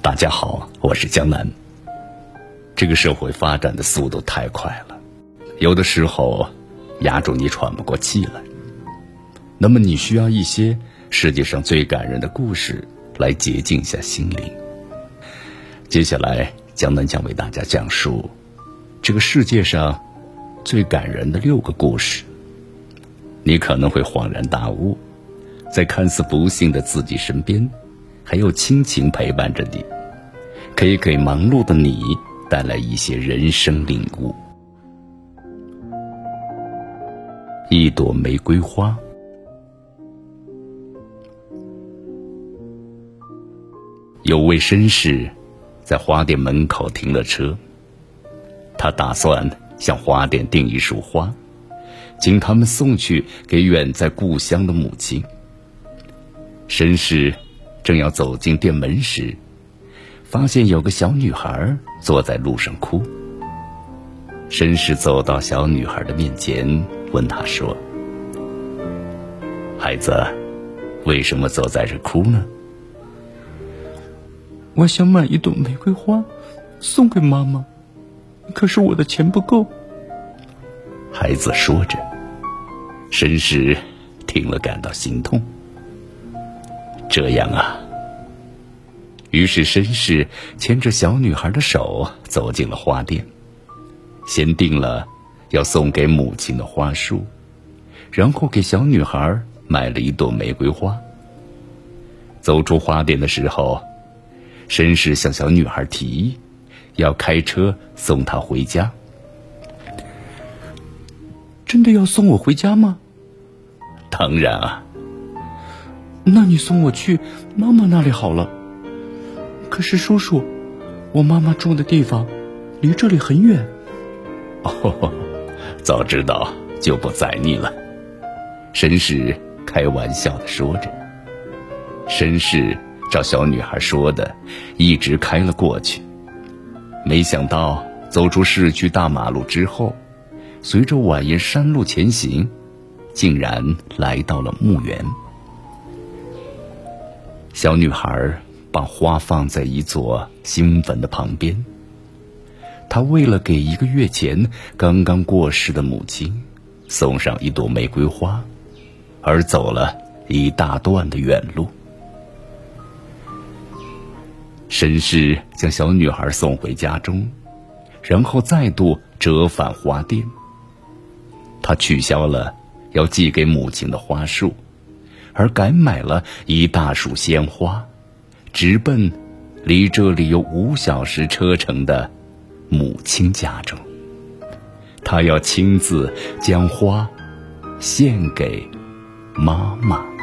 大家好，我是江南。这个社会发展的速度太快了，有的时候压住你喘不过气来。那么你需要一些世界上最感人的故事来洁净一下心灵。接下来，江南将为大家讲述这个世界上最感人的六个故事。你可能会恍然大悟，在看似不幸的自己身边，还有亲情陪伴着你，可以给忙碌的你带来一些人生领悟。一朵玫瑰花。有位绅士在花店门口停了车，他打算向花店订一束花。请他们送去给远在故乡的母亲。绅士正要走进店门时，发现有个小女孩坐在路上哭。绅士走到小女孩的面前，问她说：“孩子，为什么坐在这哭呢？”“我想买一朵玫瑰花，送给妈妈，可是我的钱不够。”孩子说着。绅士听了，感到心痛。这样啊，于是绅士牵着小女孩的手走进了花店，先订了要送给母亲的花束，然后给小女孩买了一朵玫瑰花。走出花店的时候，绅士向小女孩提议要开车送她回家。真的要送我回家吗？当然啊。那你送我去妈妈那里好了。可是叔叔，我妈妈住的地方离这里很远。哦，早知道就不载你了。绅士开玩笑的说着。绅士照小女孩说的，一直开了过去。没想到走出市区大马路之后。随着蜿蜒山路前行，竟然来到了墓园。小女孩把花放在一座新坟的旁边。他为了给一个月前刚刚过世的母亲送上一朵玫瑰花，而走了一大段的远路。绅士将小女孩送回家中，然后再度折返花店。他取消了要寄给母亲的花束，而改买了一大束鲜花，直奔离这里有五小时车程的母亲家中。他要亲自将花献给妈妈。